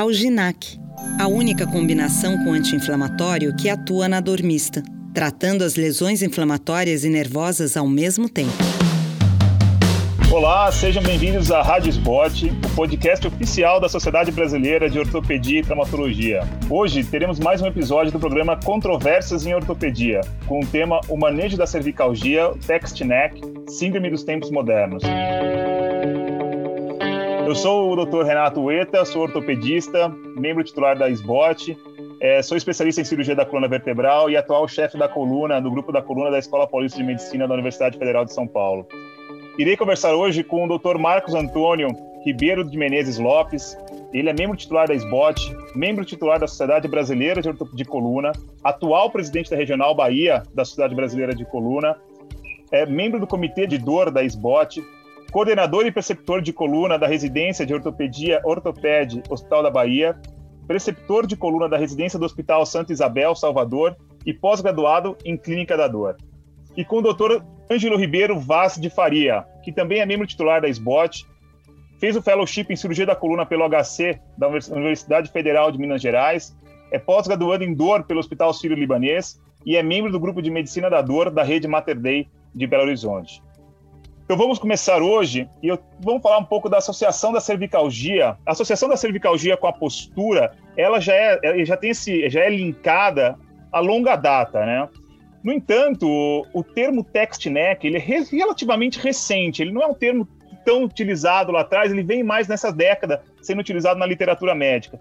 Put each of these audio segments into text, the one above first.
Alginac, a única combinação com anti-inflamatório que atua na dor mista, tratando as lesões inflamatórias e nervosas ao mesmo tempo. Olá, sejam bem-vindos à Rádio Spot, o podcast oficial da Sociedade Brasileira de Ortopedia e Traumatologia. Hoje teremos mais um episódio do programa Controvérsias em Ortopedia, com o tema O Manejo da Cervicalgia, Text Neck, Síndrome dos Tempos Modernos. Eu sou o Dr. Renato Ueta, sou ortopedista, membro titular da SBOT, é, sou especialista em cirurgia da coluna vertebral e atual chefe da coluna, do grupo da coluna da Escola Paulista de Medicina da Universidade Federal de São Paulo. Irei conversar hoje com o Dr. Marcos Antônio Ribeiro de Menezes Lopes. Ele é membro titular da SBOT, membro titular da Sociedade Brasileira de, de Coluna, atual presidente da Regional Bahia da Sociedade Brasileira de Coluna, é membro do Comitê de Dor da SBOT, coordenador e preceptor de coluna da residência de ortopedia Ortoped Hospital da Bahia, preceptor de coluna da residência do Hospital Santa Isabel, Salvador, e pós-graduado em Clínica da Dor. E com o doutor Ângelo Ribeiro Vaz de Faria, que também é membro titular da SBOT, fez o fellowship em cirurgia da coluna pelo HC da Universidade Federal de Minas Gerais, é pós-graduado em dor pelo Hospital Sírio-Libanês e é membro do grupo de medicina da dor da rede Mater Dei de Belo Horizonte. Então vamos começar hoje e eu, vamos falar um pouco da associação da cervicalgia. A associação da cervicalgia com a postura, ela já é, já tem esse, já é linkada a longa data, né? No entanto, o, o termo text neck ele é relativamente recente. Ele não é um termo tão utilizado lá atrás. Ele vem mais nessa década sendo utilizado na literatura médica.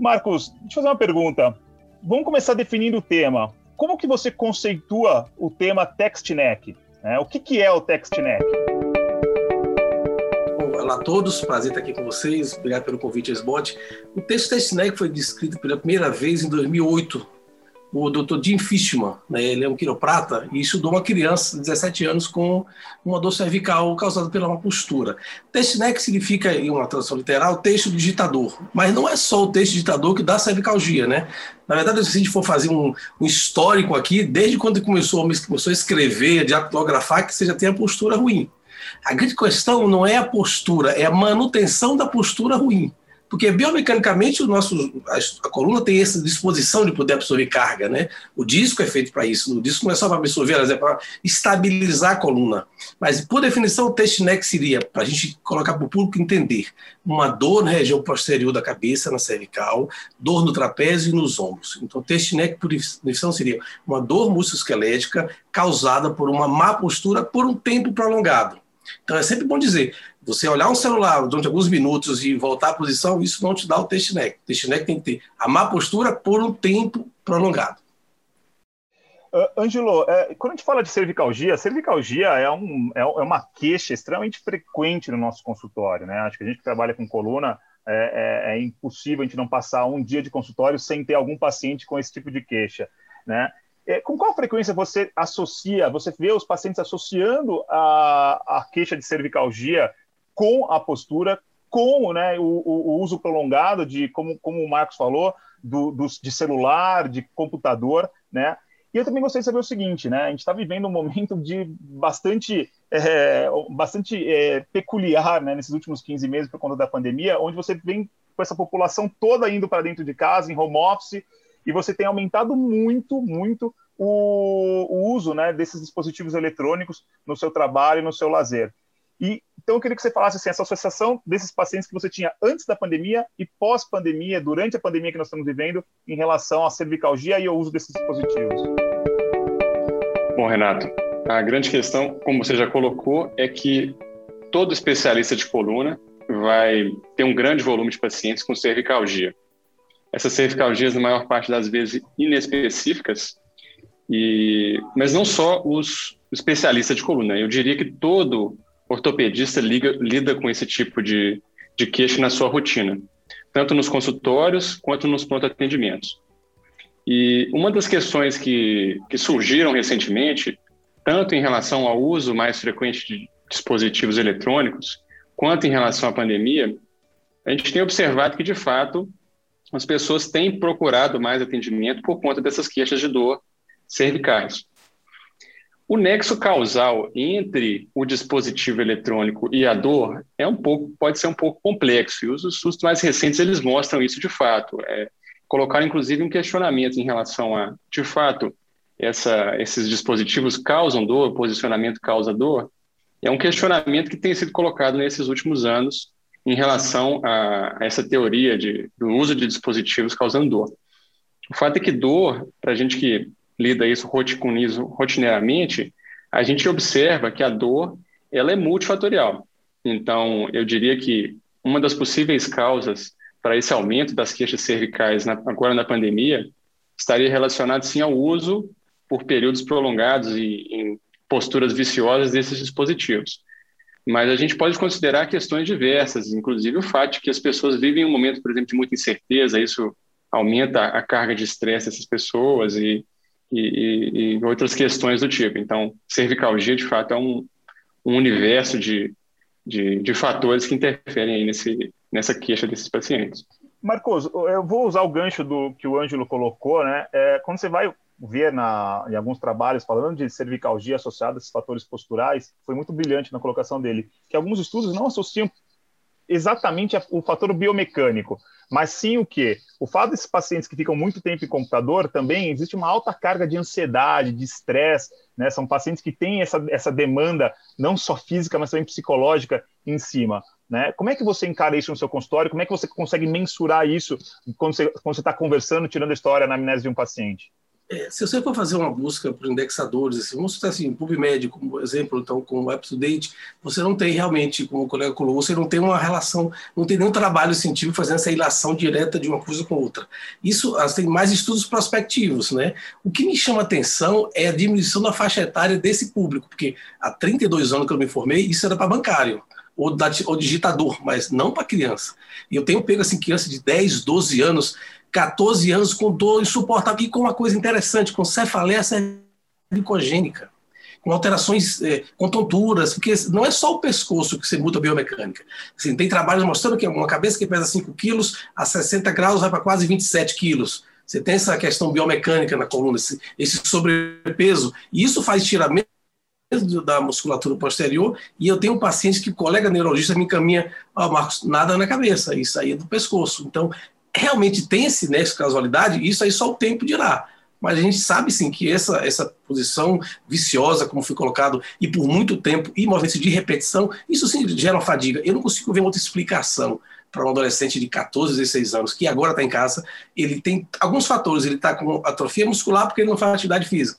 Marcos, deixa eu fazer uma pergunta. Vamos começar definindo o tema. Como que você conceitua o tema text neck? É, o que, que é o TextNet? Olá a todos, prazer estar aqui com vocês. Obrigado pelo convite, SBOT. O texto TextNet foi descrito pela primeira vez em 2008 o Dr. Jim Fishman, né, ele é um quiroprata e estudou uma criança de 17 anos com uma dor cervical causada pela uma postura. Testneck significa, em uma tradução literal, texto digitador, mas não é só o texto digitador que dá cervicalgia, né? Na verdade, se a gente for fazer um, um histórico aqui, desde quando começou, começou a escrever, a diagrafar, que você já tem a postura ruim. A grande questão não é a postura, é a manutenção da postura ruim. Porque biomecanicamente o nosso, a, coluna tem essa disposição de poder absorver carga, né? O disco é feito para isso. O disco não é só para absorver, mas é para estabilizar a coluna. Mas, por definição, o test neck seria, para a gente colocar para o público entender, uma dor na região posterior da cabeça, na cervical, dor no trapézio e nos ombros. Então, o test neck, por definição, seria uma dor musculoesquelética causada por uma má postura por um tempo prolongado. Então, é sempre bom dizer, você olhar um celular durante alguns minutos e voltar à posição, isso não te dá o test neck. O test neck tem que ter a má postura por um tempo prolongado. Uh, Angelo, é, quando a gente fala de cervicalgia, cervicalgia é, um, é, é, uma queixa extremamente frequente no nosso consultório, né? Acho que a gente que trabalha com coluna é, é, é, impossível a gente não passar um dia de consultório sem ter algum paciente com esse tipo de queixa, né? É, com qual frequência você associa, você vê os pacientes associando a, a queixa de cervicalgia com a postura, com né, o, o, uso prolongado de, como, como o Marcos falou, do, do, de celular, de computador, né? E eu também gostaria de saber o seguinte, né? A gente está vivendo um momento de bastante, é, bastante é, peculiar, né? Nesses últimos 15 meses por conta da pandemia, onde você vem com essa população toda indo para dentro de casa, em home office, e você tem aumentado muito, muito o, o uso, né? Desses dispositivos eletrônicos no seu trabalho, no seu lazer. E então eu queria que você falasse assim, essa associação desses pacientes que você tinha antes da pandemia e pós-pandemia, durante a pandemia que nós estamos vivendo, em relação à cervicalgia e ao uso desses dispositivos. Bom, Renato, a grande questão, como você já colocou, é que todo especialista de coluna vai ter um grande volume de pacientes com cervicalgia. Essas cervicalgias, na maior parte das vezes, inespecíficas, e, mas não só os especialistas de coluna. Eu diria que todo ortopedista liga, lida com esse tipo de, de queixa na sua rotina, tanto nos consultórios quanto nos pronto atendimentos. E uma das questões que, que surgiram recentemente, tanto em relação ao uso mais frequente de dispositivos eletrônicos, quanto em relação à pandemia, a gente tem observado que, de fato, as pessoas têm procurado mais atendimento por conta dessas queixas de dor cervicais. O nexo causal entre o dispositivo eletrônico e a dor é um pouco, pode ser um pouco complexo, e os estudos mais recentes eles mostram isso de fato. É, colocaram inclusive um questionamento em relação a, de fato, essa, esses dispositivos causam dor, posicionamento causa dor, é um questionamento que tem sido colocado nesses últimos anos em relação a, essa teoria de, do uso de dispositivos causando dor. O fato é que dor, para a gente que lida isso rotineiramente, a gente observa que a dor ela é multifatorial. Então, eu diria que uma das possíveis causas para esse aumento das queixas cervicais na, agora na pandemia estaria relacionado sim ao uso por períodos prolongados e em posturas viciosas desses dispositivos. Mas a gente pode considerar questões diversas, inclusive o fato de que as pessoas vivem um momento, por exemplo, de muita incerteza, isso aumenta a carga de estresse dessas pessoas e, e, e, outras questões do tipo. Então, cervicalgia, de fato, é um, um universo de, de, de, fatores que interferem nesse, nessa queixa desses pacientes. Marcos, eu vou usar o gancho do que o Ângelo colocou, né? É, quando você vai ver na, em alguns trabalhos falando de cervicalgia associada a esses fatores posturais, foi muito brilhante na colocação dele, que alguns estudos não associam exatamente o fator biomecânico, mas sim o que? O fato desses pacientes que ficam muito tempo em computador também existe uma alta carga de ansiedade, de estresse, né? São pacientes que têm essa, essa demanda não só física, mas também psicológica em cima. Né? Como é que você encara isso no seu consultório? Como é que você consegue mensurar isso quando você está conversando, tirando a história na amnésia de um paciente? É, se você for fazer uma busca por indexadores, assim, vamos citar assim, PubMed como exemplo, então com o UpToDate, você não tem realmente, como o colega colocou, você não tem uma relação, não tem nenhum trabalho científico fazendo essa ilação direta de uma coisa com outra. Isso tem mais estudos prospectivos, né? O que me chama atenção é a diminuição da faixa etária desse público, porque há 32 anos que eu me formei, isso era para bancário ou, da, ou digitador, mas não para criança. E eu tenho pego assim, criança de 10, 12 anos 14 anos com dor insuportável e com uma coisa interessante, com cefaleia cervicogênica, com alterações, é, com tonturas, porque não é só o pescoço que você muda a biomecânica. Assim, tem trabalhos mostrando que uma cabeça que pesa 5 quilos, a 60 graus vai para quase 27 quilos. Você tem essa questão biomecânica na coluna, esse, esse sobrepeso, e isso faz tiramento da musculatura posterior, e eu tenho um paciente que o colega neurologista me encaminha, ó, oh, Marcos, nada na cabeça, isso aí é do pescoço. Então, realmente tem esse nexo casualidade, isso aí só o tempo dirá. Mas a gente sabe sim que essa, essa posição viciosa, como foi colocado, e por muito tempo, e movimentos de repetição, isso sim gera uma fadiga. Eu não consigo ver outra explicação para um adolescente de 14, 16 anos, que agora está em casa, ele tem alguns fatores. Ele está com atrofia muscular porque ele não faz atividade física.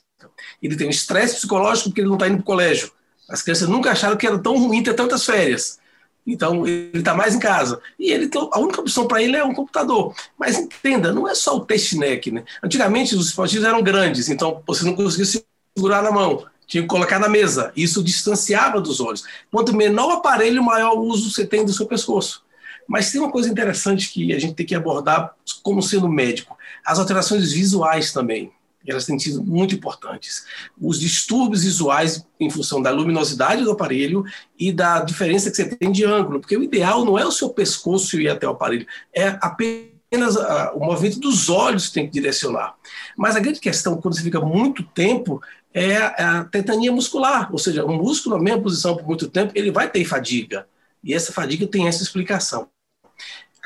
Ele tem um estresse psicológico porque ele não está indo para o colégio. As crianças nunca acharam que era tão ruim ter tantas férias. Então, ele está mais em casa. E ele a única opção para ele é um computador. Mas entenda, não é só o test neck. Né? Antigamente, os dispositivos eram grandes, então você não conseguia segurar na mão. Tinha que colocar na mesa. Isso distanciava dos olhos. Quanto menor o aparelho, maior uso você tem do seu pescoço. Mas tem uma coisa interessante que a gente tem que abordar como sendo médico: as alterações visuais também elas têm sido muito importantes. Os distúrbios visuais em função da luminosidade do aparelho e da diferença que você tem de ângulo, porque o ideal não é o seu pescoço ir até o aparelho, é apenas a, o movimento dos olhos que tem que direcionar. Mas a grande questão, quando você fica muito tempo, é a, a tetania muscular, ou seja, o músculo na mesma posição por muito tempo, ele vai ter fadiga. E essa fadiga tem essa explicação.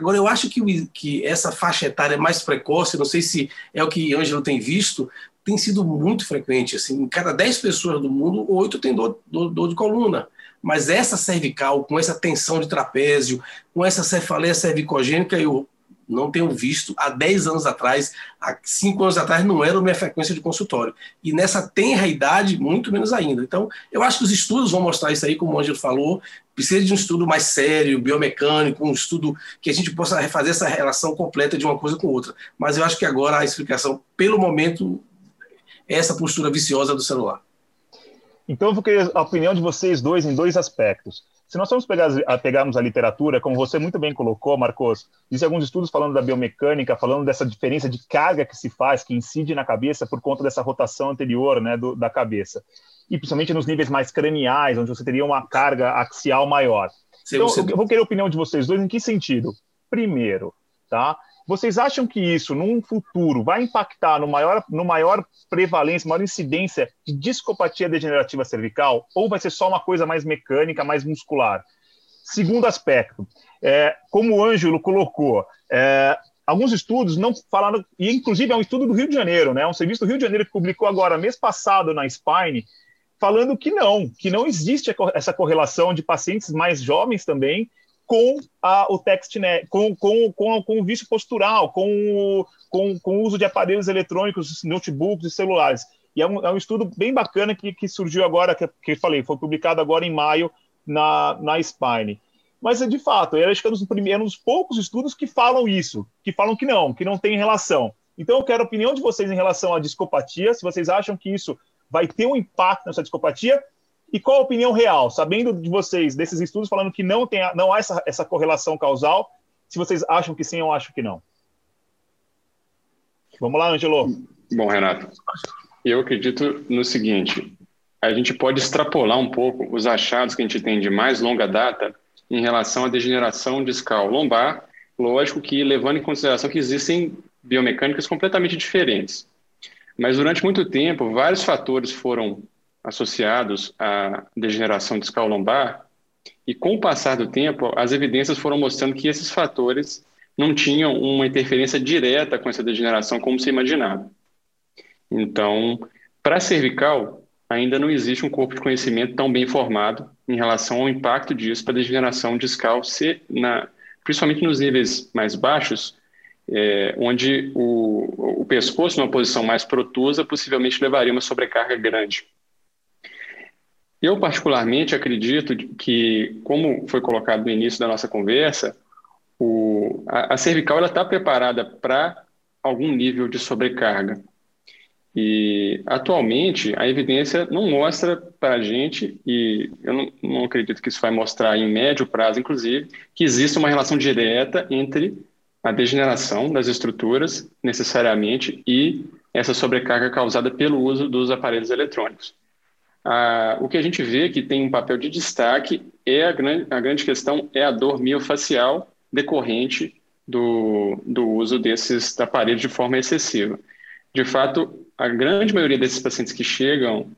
Agora, eu acho que, que essa faixa etária mais precoce, não sei se é o que Ângelo tem visto, tem sido muito frequente. Assim, em cada 10 pessoas do mundo, oito têm dor, dor, dor de coluna. Mas essa cervical, com essa tensão de trapézio, com essa cefaleia cervicogênica, eu não tenho visto há 10 anos atrás, há 5 anos atrás não era a minha frequência de consultório. E nessa tenra idade, muito menos ainda. Então, eu acho que os estudos vão mostrar isso aí, como o Ângelo falou, precisa de um estudo mais sério, biomecânico, um estudo que a gente possa refazer essa relação completa de uma coisa com outra. Mas eu acho que agora a explicação, pelo momento, é essa postura viciosa do celular. Então, eu vou querer a opinião de vocês dois em dois aspectos. Se nós formos pegar, a, pegarmos a literatura, como você muito bem colocou, Marcos, existem alguns estudos falando da biomecânica, falando dessa diferença de carga que se faz, que incide na cabeça por conta dessa rotação anterior né, do, da cabeça. E principalmente nos níveis mais craniais, onde você teria uma carga axial maior. Sim, então, você... eu vou querer a opinião de vocês dois em que sentido? Primeiro, tá? Vocês acham que isso, num futuro, vai impactar no maior, no maior prevalência, maior incidência de discopatia degenerativa cervical? Ou vai ser só uma coisa mais mecânica, mais muscular? Segundo aspecto, é, como o Ângelo colocou, é, alguns estudos não falaram, e inclusive é um estudo do Rio de Janeiro, né, um serviço do Rio de Janeiro que publicou agora, mês passado, na Spine, falando que não, que não existe essa correlação de pacientes mais jovens também com a, o TextNet, com, com, com, com o vício postural, com o, com, com o uso de aparelhos eletrônicos, notebooks e celulares. E é um, é um estudo bem bacana que, que surgiu agora, que, que falei, foi publicado agora em maio na, na Spine. Mas, de fato, eu acho que é um dos, primeiros, um dos poucos estudos que falam isso, que falam que não, que não tem relação. Então, eu quero a opinião de vocês em relação à discopatia, se vocês acham que isso vai ter um impacto nessa discopatia, e qual a opinião real, sabendo de vocês, desses estudos falando que não, tem, não há essa, essa correlação causal, se vocês acham que sim ou acham que não? Vamos lá, Angelo. Bom, Renato, eu acredito no seguinte: a gente pode extrapolar um pouco os achados que a gente tem de mais longa data em relação à degeneração discal lombar, lógico que levando em consideração que existem biomecânicas completamente diferentes. Mas durante muito tempo, vários fatores foram associados à degeneração discal lombar, e com o passar do tempo, as evidências foram mostrando que esses fatores não tinham uma interferência direta com essa degeneração como se imaginava. Então, para a cervical, ainda não existe um corpo de conhecimento tão bem formado em relação ao impacto disso para a degeneração discal, se na, principalmente nos níveis mais baixos, é, onde o, o pescoço, numa posição mais protusa, possivelmente levaria uma sobrecarga grande. Eu, particularmente, acredito que, como foi colocado no início da nossa conversa, o, a, a cervical está preparada para algum nível de sobrecarga. E, atualmente, a evidência não mostra para a gente, e eu não, não acredito que isso vai mostrar em médio prazo, inclusive, que existe uma relação direta entre a degeneração das estruturas, necessariamente, e essa sobrecarga causada pelo uso dos aparelhos eletrônicos. Ah, o que a gente vê que tem um papel de destaque é a grande, a grande questão é a dor miofacial decorrente do, do uso desses aparelhos de forma excessiva. De fato, a grande maioria desses pacientes que chegam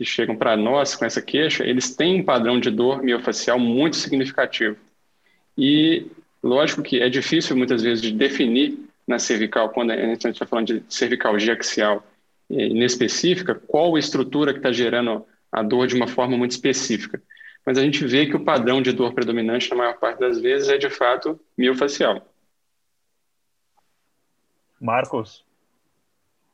que chegam para nós com essa queixa, eles têm um padrão de dor miofacial muito significativo. E lógico que é difícil muitas vezes de definir na cervical, quando a gente está falando de cervicalgia axial, inespecífica, qual estrutura que está gerando a dor de uma forma muito específica. Mas a gente vê que o padrão de dor predominante, na maior parte das vezes, é de fato miofacial. Marcos?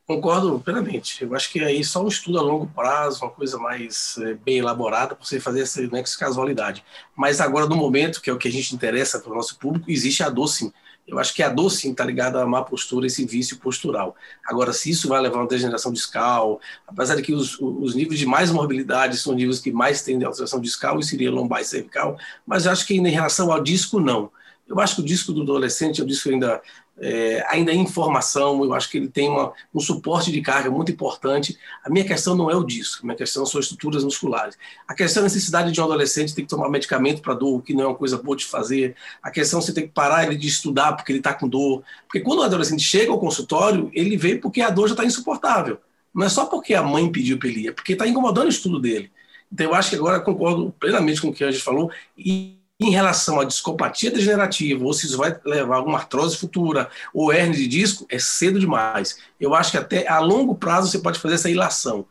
Concordo plenamente. Eu acho que aí só um estudo a longo prazo, uma coisa mais é, bem elaborada para você fazer essa nexo casualidade. Mas agora, no momento, que é o que a gente interessa para o nosso público, existe a dor sim. Eu acho que a dor sim está ligada à má postura, esse vício postural. Agora, se isso vai levar a uma degeneração discal, apesar de que os, os níveis de mais morbilidade são níveis que mais têm alteração discal, isso seria lombar e cervical, mas acho que em relação ao disco, não. Eu acho que o disco do adolescente é um disco ainda é, ainda em formação, eu acho que ele tem uma, um suporte de carga muito importante. A minha questão não é o disco, a minha questão são estruturas musculares. A questão é a necessidade de um adolescente ter que tomar medicamento para dor, que não é uma coisa boa de fazer. A questão é você ter que parar ele de estudar porque ele está com dor. Porque quando o adolescente chega ao consultório, ele vem porque a dor já está insuportável. Não é só porque a mãe pediu para ele ir, é porque está incomodando o estudo dele. Então, eu acho que agora concordo plenamente com o que a gente falou. E em relação à discopatia degenerativa, ou se isso vai levar a alguma artrose futura ou hernia de disco, é cedo demais. Eu acho que até a longo prazo você pode fazer essa ilação.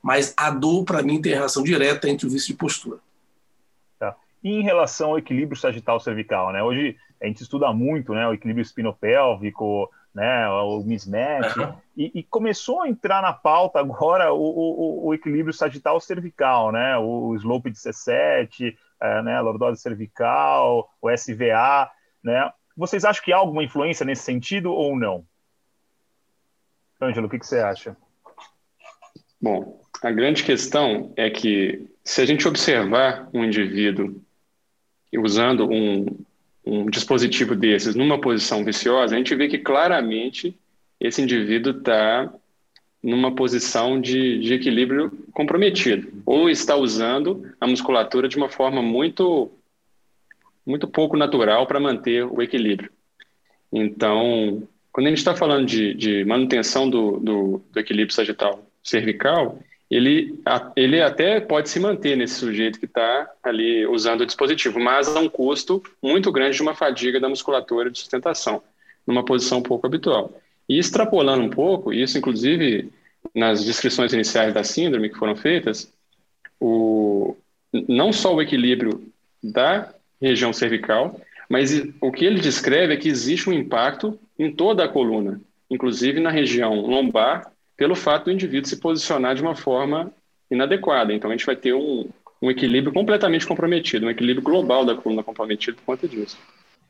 Mas a dor, para mim, tem relação direta entre o vício de postura. Tá. E em relação ao equilíbrio sagital cervical, né? Hoje a gente estuda muito né, o equilíbrio espinopélvico, né, o mismatch, uhum. e, e, começou a entrar na pauta agora o, o, o equilíbrio sagital cervical, né, o slope de C7, é, né, lordose cervical, o SVA, né? Vocês acham que há alguma influência nesse sentido ou não? Ângelo, o que, que você acha? Bom, a grande questão é que se a gente observar um indivíduo usando um, um dispositivo desses numa posição viciosa, a gente vê que claramente esse indivíduo está numa posição de, de equilíbrio comprometido, ou está usando a musculatura de uma forma muito, muito pouco natural para manter o equilíbrio. Então, quando a gente está falando de, de manutenção do, do, do, equilíbrio sagital cervical, ele, ele até pode se manter nesse sujeito que está ali usando o dispositivo, mas a um custo muito grande de uma fadiga da musculatura de sustentação, numa posição pouco habitual. E extrapolando um pouco, isso inclusive nas descrições iniciais da síndrome que foram feitas, o, não só o equilíbrio da região cervical, mas o que ele descreve é que existe um impacto em toda a coluna, inclusive na região lombar, pelo fato do indivíduo se posicionar de uma forma inadequada. Então, a gente vai ter um, um equilíbrio completamente comprometido, um equilíbrio global da coluna comprometido por conta disso.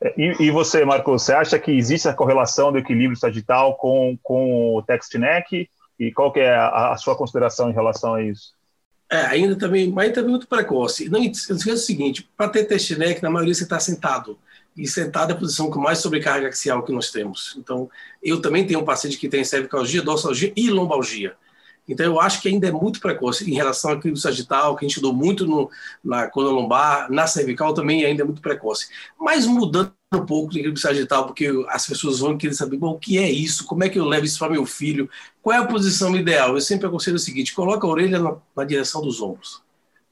É, e, e, você, Marcos, você acha que existe a correlação do equilíbrio sagital com, com o text neck? E qual que é a, a sua consideração em relação a isso? É, ainda também, mas também muito precoce. Não esqueça o seguinte: para ter test neck, na maioria você está sentado. E sentado é a posição com mais sobrecarga axial que nós temos. Então, eu também tenho um paciente que tem cervicalgia, dorsalgia e lombalgia. Então, eu acho que ainda é muito precoce em relação ao equilíbrio sagital, que a gente estudou muito no, na coluna lombar, na cervical também ainda é muito precoce. Mas mudando um pouco do equilíbrio sagital, porque as pessoas vão querer saber bom, o que é isso, como é que eu levo isso para meu filho, qual é a posição ideal. Eu sempre aconselho o seguinte: coloca a orelha na, na direção dos ombros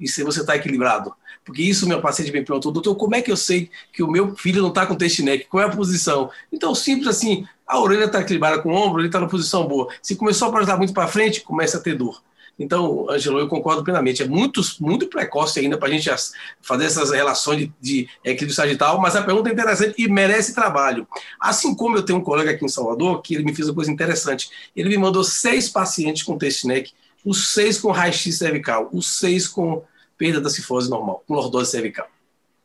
e se você está equilibrado. Porque isso meu paciente me perguntou, doutor, como é que eu sei que o meu filho não está com teste neck? Qual é a posição? Então, simples assim, a orelha está equilibrada com o ombro, ele está na posição boa. Se começou a projetar muito para frente, começa a ter dor. Então, Angelo, eu concordo plenamente. É muito, muito precoce ainda para a gente fazer essas relações de, de equilíbrio sagital, mas a pergunta é interessante e merece trabalho. Assim como eu tenho um colega aqui em Salvador, que ele me fez uma coisa interessante. Ele me mandou seis pacientes com teste neck, os seis com raio-x cervical, os seis com perda da cifose normal, com lordose cervical.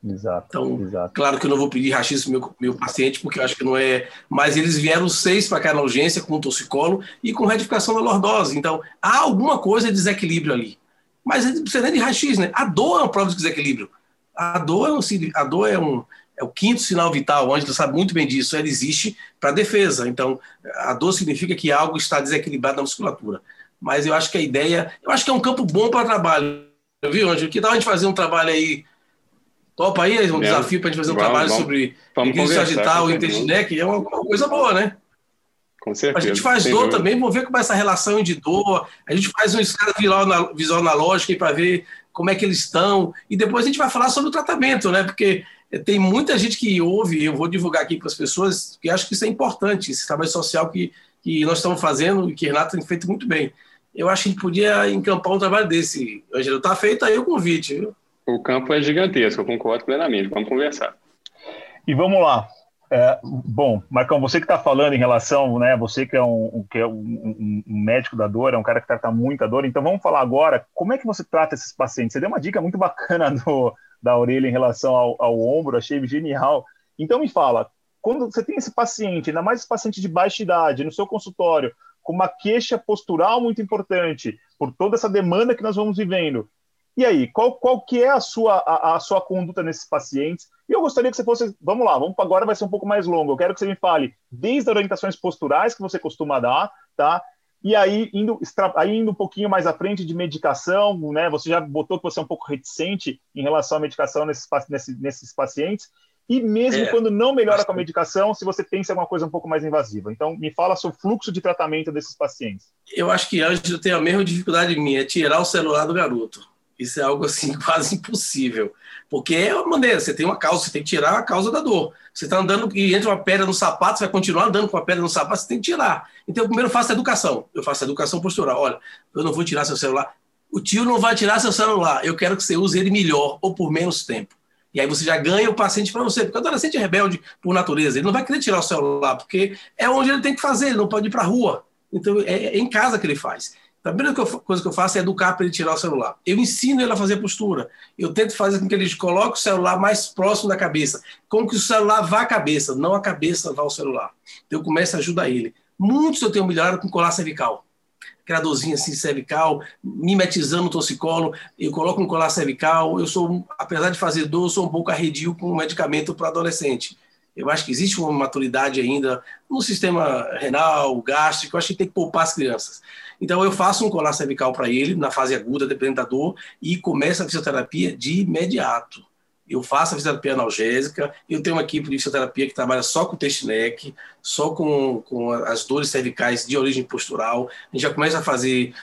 Exato. Então, exato. claro que eu não vou pedir rachismo pro meu, meu paciente, porque eu acho que não é. Mas eles vieram seis para cá na urgência com toxicolo e com retificação da lordose. Então, há alguma coisa de desequilíbrio ali. Mas não precisa nem de rachis, né? A dor é uma prova de desequilíbrio. A dor é um, a dor é um, é o quinto sinal vital, o Ângelo sabe muito bem disso, ela existe para defesa. Então, a dor significa que algo está desequilibrado na musculatura. Mas eu acho que a ideia, eu acho que é um campo bom para trabalho, viu, Ângelo? Que tal a gente fazer um trabalho aí Topa aí, um desafio para a gente fazer um vamos, trabalho vamos, sobre vamos sagital e intestinec, é uma, uma, coisa boa, né? Com certeza. A gente faz dor dúvida. também, vamos ver como é essa relação de dor. A gente faz um escala visual analógico para ver como é que eles estão. E depois a gente vai falar sobre o tratamento, né? Porque tem muita gente que ouve, eu vou divulgar aqui para as pessoas, que acho que isso é importante, esse trabalho social que, que nós estamos fazendo e que Renato tem feito muito bem. Eu acho que a gente podia encampar um trabalho desse. Angelo, está feito aí o convite, viu? O campo é gigantesco, eu concordo plenamente. Vamos conversar. E vamos lá. É, bom, Marcão, você que está falando em relação, né? Você que é, um, que é um, um, médico da dor, é um cara que trata muita dor. Então vamos falar agora como é que você trata esses pacientes. Você deu uma dica muito bacana do, da orelha em relação ao, ao ombro, achei genial. Então me fala, quando você tem esse paciente, ainda mais esse paciente de baixa idade, no seu consultório, com uma queixa postural muito importante, por toda essa demanda que nós vamos vivendo, e aí, qual, qual que é a sua, a, a, sua conduta nesses pacientes? E eu gostaria que você fosse, vamos lá, vamos agora vai ser um pouco mais longo. Eu quero que você me fale desde as orientações posturais que você costuma dar, tá? E aí indo, aí indo um pouquinho mais à frente de medicação, né? Você já botou que você é um pouco reticente em relação à medicação nesses, nesses, nesses pacientes. E mesmo é, quando não melhora com a medicação, se você pensa em alguma coisa um pouco mais invasiva. Então, me fala sobre o fluxo de tratamento desses pacientes. Eu acho que Ângelo tem a mesma dificuldade minha, é tirar o celular do garoto. Isso é algo assim quase impossível. Porque é uma maneira, você tem uma causa, você tem que tirar a causa da dor. Você está andando e entra uma pedra no sapato, você vai continuar andando com a pedra no sapato, você tem que tirar. Então, eu primeiro faço a educação. Eu faço a educação postural. Olha, eu não vou tirar seu celular. O tio não vai tirar seu celular. Eu quero que você use ele melhor ou por menos tempo. E aí você já ganha o paciente para você. Porque o adolescente é rebelde por natureza. Ele não vai querer tirar o celular, porque é onde ele tem que fazer, ele não pode ir para a rua. Então, é, é em casa que ele faz. A primeira coisa que eu faço é educar para ele tirar o celular. Eu ensino ele a fazer postura. Eu tento fazer com que ele coloque o celular mais próximo da cabeça. Como que o celular vá à cabeça, não a cabeça vá ao celular. Então eu começo a ajudar ele. Muitos eu tenho melhorado com colar cervical. Aquela dorzinha assim cervical, mimetizando o torcicolo. Eu coloco um colar cervical. Eu sou, apesar de fazer dor, eu sou um pouco arredio com medicamento para adolescente. Eu acho que existe uma maturidade ainda no sistema renal, gástrico. Eu acho que tem que poupar as crianças. Então, eu faço um colar cervical para ele, na fase aguda, dependendo da dor, e começa a fisioterapia de imediato. Eu faço a fisioterapia analgésica, eu tenho uma equipe de fisioterapia que trabalha só com test-neck, só com, com as dores cervicais de origem postural. A gente já começa a fazer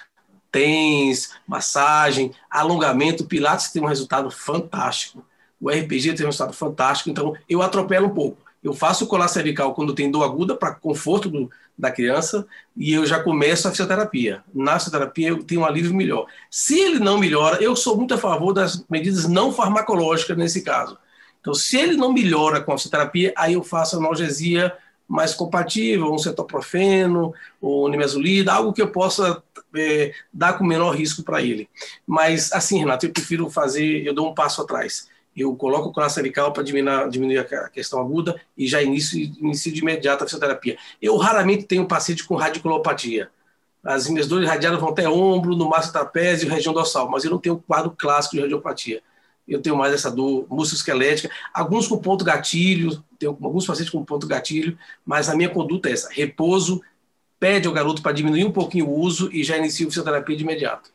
TENS, massagem, alongamento. Pilates tem um resultado fantástico. O RPG tem um resultado fantástico. Então, eu atropelo um pouco. Eu faço colar cervical quando tem dor aguda, para conforto do, da criança, e eu já começo a fisioterapia. Na fisioterapia, eu tenho um alívio melhor. Se ele não melhora, eu sou muito a favor das medidas não farmacológicas nesse caso. Então, se ele não melhora com a fisioterapia, aí eu faço analgesia mais compatível, um cetoprofeno, ou nimesulida, algo que eu possa é, dar com menor risco para ele. Mas, assim, Renato, eu prefiro fazer, eu dou um passo atrás eu coloco o cervical para diminuir, diminuir, a questão aguda e já inicio, inicio de imediato a fisioterapia. Eu raramente tenho paciente com radiculopatia. As minhas dores radiadas vão até ombro, no máximo trapézio e região dorsal, mas eu não tenho quadro clássico de radiopatia. Eu tenho mais essa dor musculoesquelética, alguns com ponto gatilho, tenho alguns pacientes com ponto gatilho, mas a minha conduta é essa: repouso, pede ao garoto para diminuir um pouquinho o uso e já inicio a fisioterapia de imediato.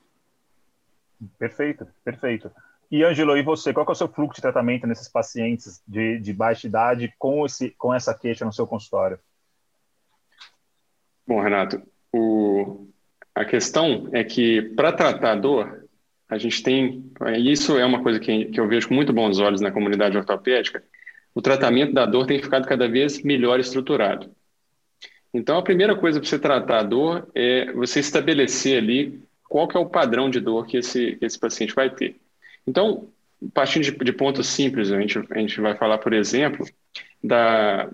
Perfeito, perfeito. E, Angelo, e você, qual é o seu fluxo de tratamento nesses pacientes de, de baixa idade com, esse, com essa queixa no seu consultório? Bom, Renato, o, a questão é que para tratar a dor, a gente tem, isso é uma coisa que, que eu vejo com muito bons olhos na comunidade ortopédica, o tratamento da dor tem ficado cada vez melhor estruturado. Então, a primeira coisa para você tratar a dor é você estabelecer ali qual que é o padrão de dor que esse, que esse paciente vai ter. Então, partindo de, de pontos simples, a gente, a gente vai falar, por exemplo, da,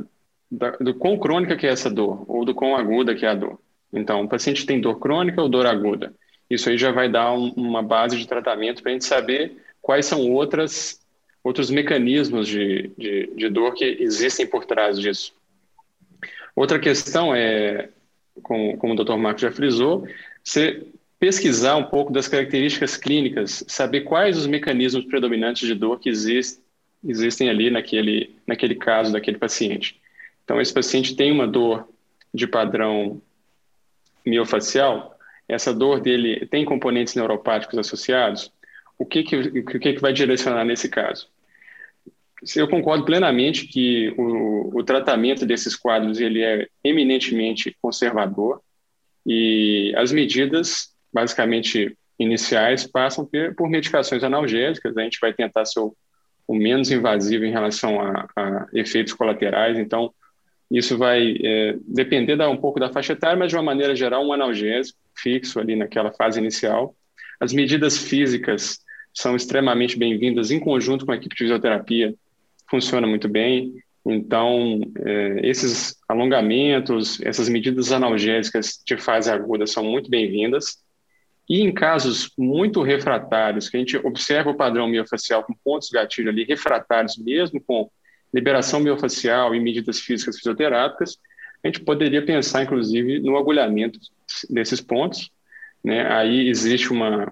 da, do quão crônica que é essa dor, ou do quão aguda que é a dor. Então, o paciente tem dor crônica ou dor aguda? Isso aí já vai dar um, uma base de tratamento para a gente saber quais são outras, outros mecanismos de, de, de dor que existem por trás disso. Outra questão é, como, como o Dr. Marcos já frisou, você pesquisar um pouco das características clínicas, saber quais os mecanismos predominantes de dor que exist, existem ali naquele, naquele caso daquele paciente. Então, esse paciente tem uma dor de padrão miofacial, essa dor dele tem componentes neuropáticos associados, o que, que, o que, que vai direcionar nesse caso? Eu concordo plenamente que o, o tratamento desses quadros ele é eminentemente conservador e as medidas basicamente iniciais passam por medicações analgésicas. A gente vai tentar ser o, o menos invasivo em relação a, a, efeitos colaterais. Então, isso vai é, depender da, um pouco da faixa etária, mas de uma maneira geral, um analgésico fixo ali naquela fase inicial. As medidas físicas são extremamente bem-vindas em conjunto com a equipe de fisioterapia, funciona muito bem. Então, é, esses alongamentos, essas medidas analgésicas de fase aguda são muito bem-vindas. E em casos muito refratários, que a gente observa o padrão miofacial com pontos gatilho ali refratários, mesmo com liberação miofacial e medidas físicas fisioterápicas, a gente poderia pensar, inclusive, no agulhamento desses pontos. Né? Aí existe uma,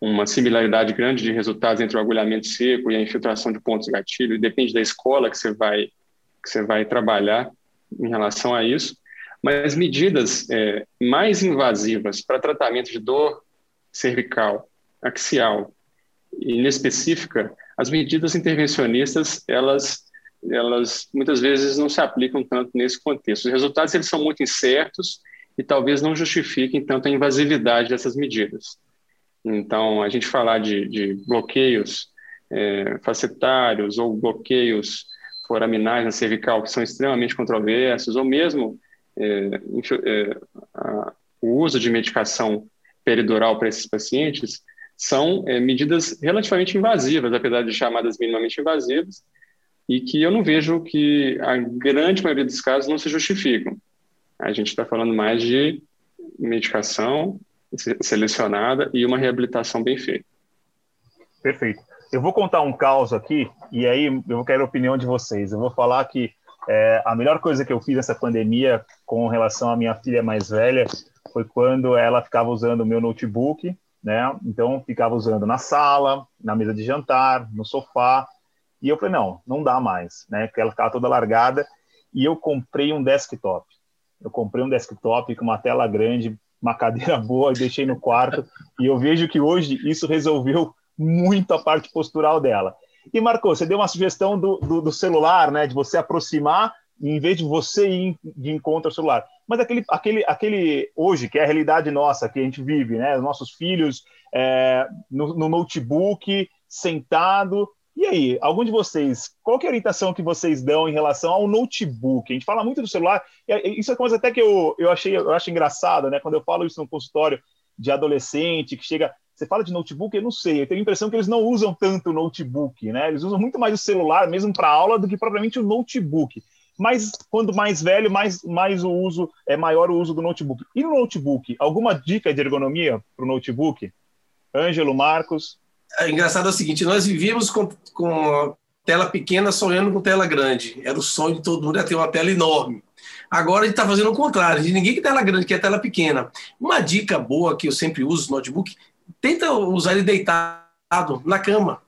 uma similaridade grande de resultados entre o agulhamento seco e a infiltração de pontos gatilho, depende da escola que você vai, que você vai trabalhar em relação a isso. Mas medidas é, mais invasivas para tratamento de dor cervical, axial e inespecífica, as medidas intervencionistas, elas, elas muitas vezes não se aplicam tanto nesse contexto. Os resultados eles são muito incertos e talvez não justifiquem tanto a invasividade dessas medidas. Então, a gente falar de, de bloqueios é, facetários ou bloqueios foraminais na cervical, que são extremamente controversos, ou mesmo a, o uso de medicação peridural para esses pacientes são é, medidas relativamente invasivas, apesar de chamadas minimamente invasivas, e que eu não vejo que a grande maioria dos casos não se justificam. A gente está falando mais de medicação selecionada e uma reabilitação bem feita. Perfeito. Eu vou contar um caos aqui, e aí eu quero a opinião de vocês. Eu vou falar que é, a melhor coisa que eu fiz nessa pandemia com relação à minha filha mais velha foi quando ela ficava usando o meu notebook, né? Então ficava usando na sala, na mesa de jantar, no sofá. E eu falei não, não dá mais, né? Porque ela ficava toda largada. E eu comprei um desktop. Eu comprei um desktop com uma tela grande, uma cadeira boa e deixei no quarto. E eu vejo que hoje isso resolveu muito a parte postural dela. E Marco, você deu uma sugestão do, do, do celular, né? De você aproximar em vez de você ir de encontro ao celular. Mas aquele, aquele, aquele hoje, que é a realidade nossa, que a gente vive, né? Os nossos filhos é, no, no, notebook, sentado. E aí, algum de vocês, qual é a orientação que vocês dão em relação ao notebook? A gente fala muito do celular, isso é coisa até que eu, eu, achei, eu acho engraçado, né? Quando eu falo isso no consultório de adolescente que chega você fala de notebook, eu não sei. Eu tenho a impressão que eles não usam tanto o notebook, né? Eles usam muito mais o celular, mesmo para aula, do que propriamente o notebook. Mas quando mais velho, mais, mais o uso é maior o uso do notebook. E no notebook, alguma dica de ergonomia para o notebook? Ângelo, Marcos? É engraçado é o seguinte: nós vivíamos com, com tela pequena sonhando com tela grande. Era o sonho de todo mundo, ter uma tela enorme. Agora a gente está fazendo o contrário, de ninguém que tela grande, que é tela pequena. Uma dica boa que eu sempre uso no notebook tenta usar ele deitado na cama.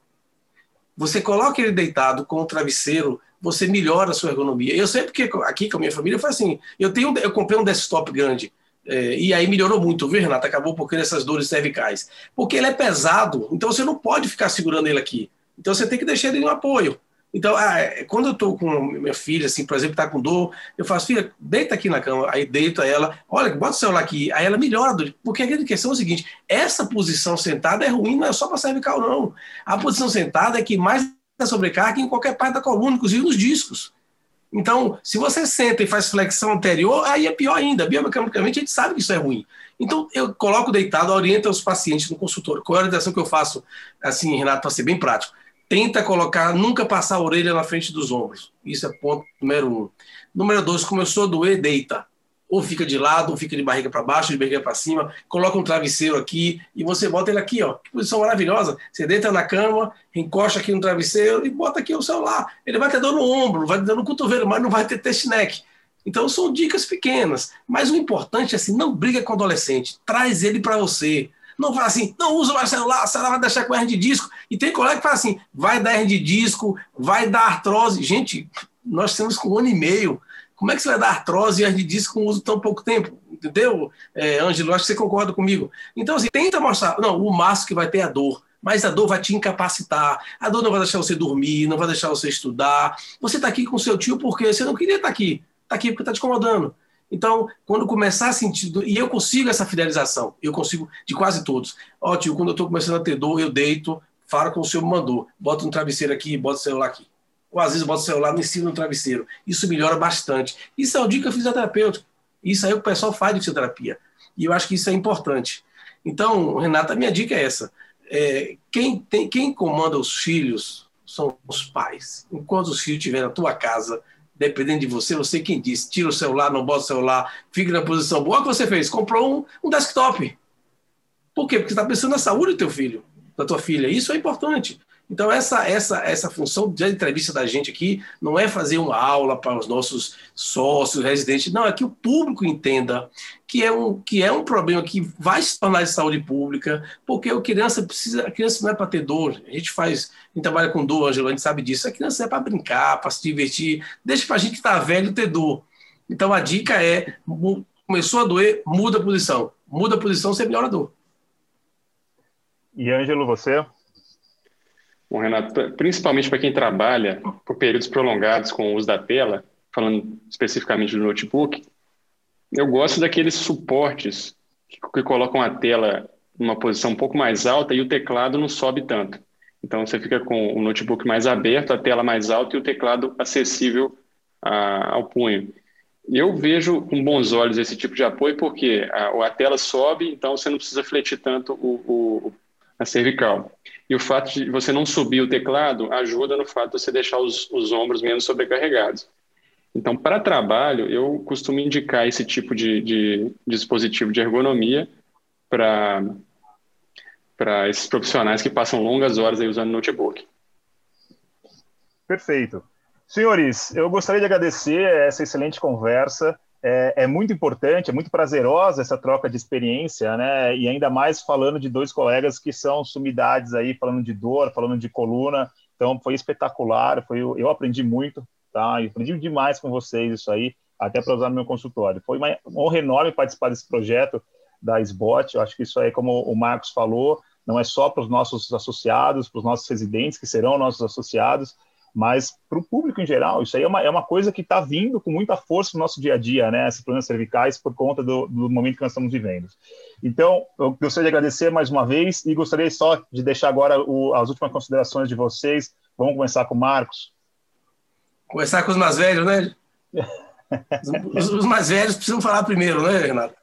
Você coloca ele deitado com o travesseiro, você melhora a sua ergonomia. Eu sempre que aqui com a minha família foi assim, eu tenho, eu comprei um desktop grande. É, e aí melhorou muito, viu, Renato? Acabou porque essas dores cervicais. Porque ele é pesado, então você não pode ficar segurando ele aqui. Então você tem que deixar ele no apoio. Então, ah, quando eu estou com minha filha, assim, por exemplo, está com dor, eu faço, filha, deita aqui na cama, aí deito ela, olha, bota o celular aqui, aí ela melhora, porque a questão é o seguinte, essa posição sentada é ruim, não é só para cervical, não. A posição sentada é que mais dá sobrecarga em qualquer parte da coluna, inclusive nos discos. Então, se você senta e faz flexão anterior, aí é pior ainda. Biomecanicamente, a gente sabe que isso é ruim. Então, eu coloco deitado, oriento os pacientes no consultório. Qual é a orientação que eu faço, assim, Renato, para ser bem prático? Tenta colocar, nunca passar a orelha na frente dos ombros. Isso é ponto número um. Número dois, começou a doer, deita. Ou fica de lado, ou fica de barriga para baixo, de barriga para cima, coloca um travesseiro aqui e você bota ele aqui, ó. Que posição maravilhosa. Você deita na cama, encosta aqui no travesseiro e bota aqui o celular. Ele vai ter dor no ombro, vai ter dor no cotovelo, mas não vai ter test neck. Então são dicas pequenas, mas o importante é assim, não briga com o adolescente, traz ele para você não fala assim, não usa mais celular, celular vai deixar com hernia de disco. E tem colega que fala assim, vai dar hernia de disco, vai dar artrose. Gente, nós temos com um ano e meio. Como é que você vai dar artrose e hernia de disco com uso tão pouco tempo? Entendeu, é, Ângelo? Acho que você concorda comigo. Então, assim, tenta mostrar, não, o máximo que vai ter é a dor mas a dor vai te incapacitar. A dor não vai deixar você dormir, não vai deixar você estudar. Você está aqui com seu tio porque você não queria estar tá aqui. Está aqui porque está te incomodando. Então, quando começar a sentir, e eu consigo essa fidelização, eu consigo de quase todos. Ó, tio, quando eu estou começando a ter dor, eu deito, falo com o senhor me mandou, bota um travesseiro aqui, bota o celular aqui. Ou às vezes bota o celular em cima do travesseiro. Isso melhora bastante. Isso é uma dica fisioterapêutica. Isso aí é o pessoal faz de fisioterapia. E eu acho que isso é importante. Então, Renata, minha dica é essa. É, quem, tem, quem comanda os filhos são os pais. Enquanto os filhos estiverem na tua casa, dependendo de você, você quem disse, tira o celular, não bota o celular, fica na posição boa. O que você fez? Comprou um, um desktop. Por quê? Porque você está pensando na saúde do teu filho, da tua filha. Isso é importante. Então, essa, essa, essa função da entrevista da gente aqui não é fazer uma aula para os nossos sócios, residentes, não, é que o público entenda que é um, que é um problema que vai se tornar de saúde pública, porque a criança precisa, a criança não é para ter dor, a gente faz, a gente trabalha com dor, Angelo, a gente sabe disso, a criança é para brincar, para se divertir, deixa para a gente que está velho ter dor. Então, a dica é, começou a doer, muda a posição. Muda a posição, você melhora a dor. E, Ângelo, você? Bom, Renato, principalmente para quem trabalha por períodos prolongados com o uso da tela, falando especificamente do notebook, eu gosto daqueles suportes que, que colocam a tela numa posição um pouco mais alta e o teclado não sobe tanto. Então você fica com o notebook mais aberto, a tela mais alta e o teclado acessível a, ao punho. Eu vejo com bons olhos esse tipo de apoio porque a, a tela sobe, então você não precisa fletir tanto o, o, a cervical. E o fato de você não subir o teclado ajuda no fato de você deixar os, os ombros menos sobrecarregados. Então, para trabalho, eu costumo indicar esse tipo de, de dispositivo de ergonomia para esses profissionais que passam longas horas aí usando notebook. Perfeito. Senhores, eu gostaria de agradecer essa excelente conversa é, é, muito importante, é muito prazerosa essa troca de experiência, né? E ainda mais falando de dois colegas que são sumidades aí, falando de dor, falando de coluna. Então foi espetacular, foi eu aprendi muito, tá? Eu aprendi demais com vocês isso aí, até para usar no meu consultório. Foi uma honra enorme participar desse projeto da SBOT. Eu acho que isso aí, como o Marcos falou, não é só para os nossos associados, para os nossos residentes, que serão nossos associados, mas para o público em geral. Isso aí é uma, é uma coisa que está vindo com muita força no nosso dia a dia, né? Esses problemas cervicais, por conta do, do momento que nós estamos vivendo. Então, eu gostaria de agradecer mais uma vez e gostaria só de deixar agora o, as últimas considerações de vocês. Vamos começar com o Marcos. Começar com os mais velhos, né? Os, os mais velhos precisam falar primeiro, né, Renato?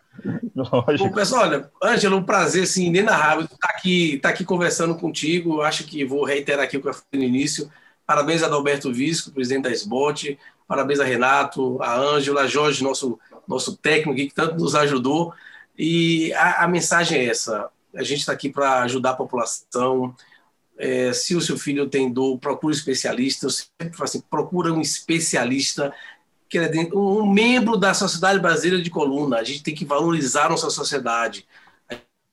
Lógico. Bom, pessoal, olha, Ângelo, um prazer assim, inenarrável estar aqui, estar aqui conversando contigo. Acho que vou reiterar aqui o que eu falei no início. Parabéns a Adalberto Visco, presidente da SBOT. Parabéns a Renato, a Ângelo, a Jorge, nosso, nosso técnico que tanto nos ajudou. E a, a mensagem é essa: a gente está aqui para ajudar a população. É, se o seu filho tem dor, procure um especialista. Eu sempre falo assim: procura um especialista que é um membro da sociedade brasileira de coluna. A gente tem que valorizar nossa sociedade.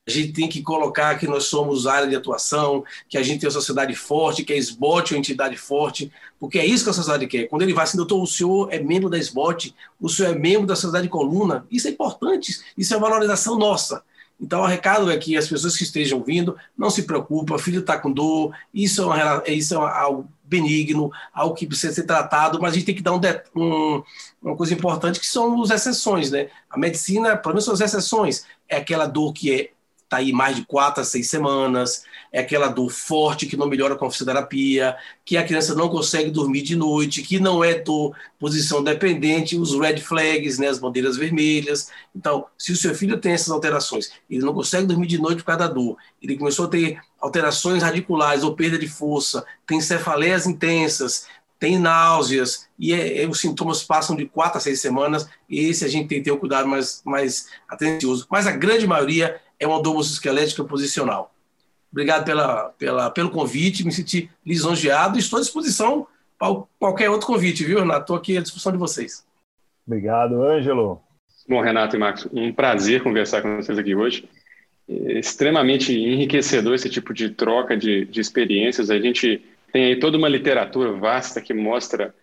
A gente tem que colocar que nós somos área de atuação, que a gente tem uma sociedade forte, que a SBOT é uma entidade forte, porque é isso que a sociedade quer. Quando ele vai assim, doutor, o senhor é membro da SBOT, o senhor é membro da sociedade de coluna, isso é importante, isso é valorização nossa. Então, o recado é que as pessoas que estejam vindo, não se preocupem, o filho está com dor, isso é, uma, isso é algo benigno, algo que precisa ser tratado, mas a gente tem que dar um, um, uma coisa importante que são as exceções, né? A medicina, pelo menos são as exceções, é aquela dor que é está aí mais de quatro a seis semanas, é aquela dor forte que não melhora com a fisioterapia, que a criança não consegue dormir de noite, que não é dor posição dependente, os red flags, né, as bandeiras vermelhas. Então, se o seu filho tem essas alterações, ele não consegue dormir de noite por causa da dor, ele começou a ter alterações radiculares ou perda de força, tem cefaleias intensas, tem náuseas, e é, é, os sintomas passam de quatro a seis semanas, e esse a gente tem que ter um cuidado mais, mais atencioso. Mas a grande maioria é uma dor musculoesquelética posicional. Obrigado pela, pela, pelo convite, me senti lisonjeado e estou à disposição para qualquer outro convite, viu, Renato? Estou aqui à disposição de vocês. Obrigado, Ângelo. Bom, Renato e Marcos, um prazer conversar com vocês aqui hoje. É extremamente enriquecedor esse tipo de troca de, de experiências. A gente tem aí toda uma literatura vasta que mostra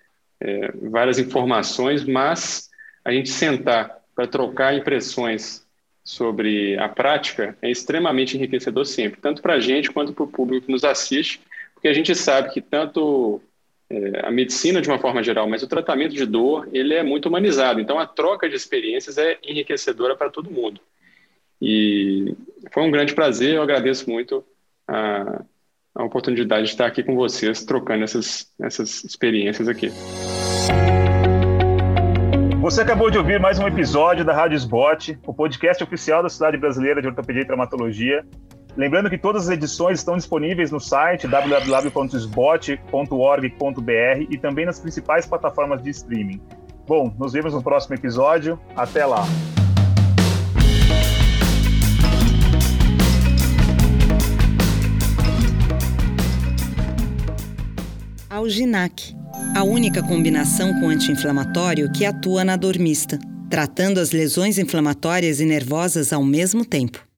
é, várias informações, mas a gente sentar para trocar impressões sobre a prática é extremamente enriquecedor sempre, tanto para a gente quanto para o público que nos assiste, porque a gente sabe que tanto é, a medicina de uma forma geral, mas o tratamento de dor, ele é muito humanizado, então a troca de experiências é enriquecedora para todo mundo. E foi um grande prazer, eu agradeço muito a, a oportunidade de estar aqui com vocês, trocando essas, essas experiências aqui. Você acabou de ouvir mais um episódio da Rádio Sbot, o podcast oficial da Cidade Brasileira de Ortopedia e Traumatologia. Lembrando que todas as edições estão disponíveis no site www.sbot.org.br e também nas principais plataformas de streaming. Bom, nos vemos no próximo episódio. Até lá! Alginac a única combinação com anti-inflamatório que atua na dor mista, tratando as lesões inflamatórias e nervosas ao mesmo tempo.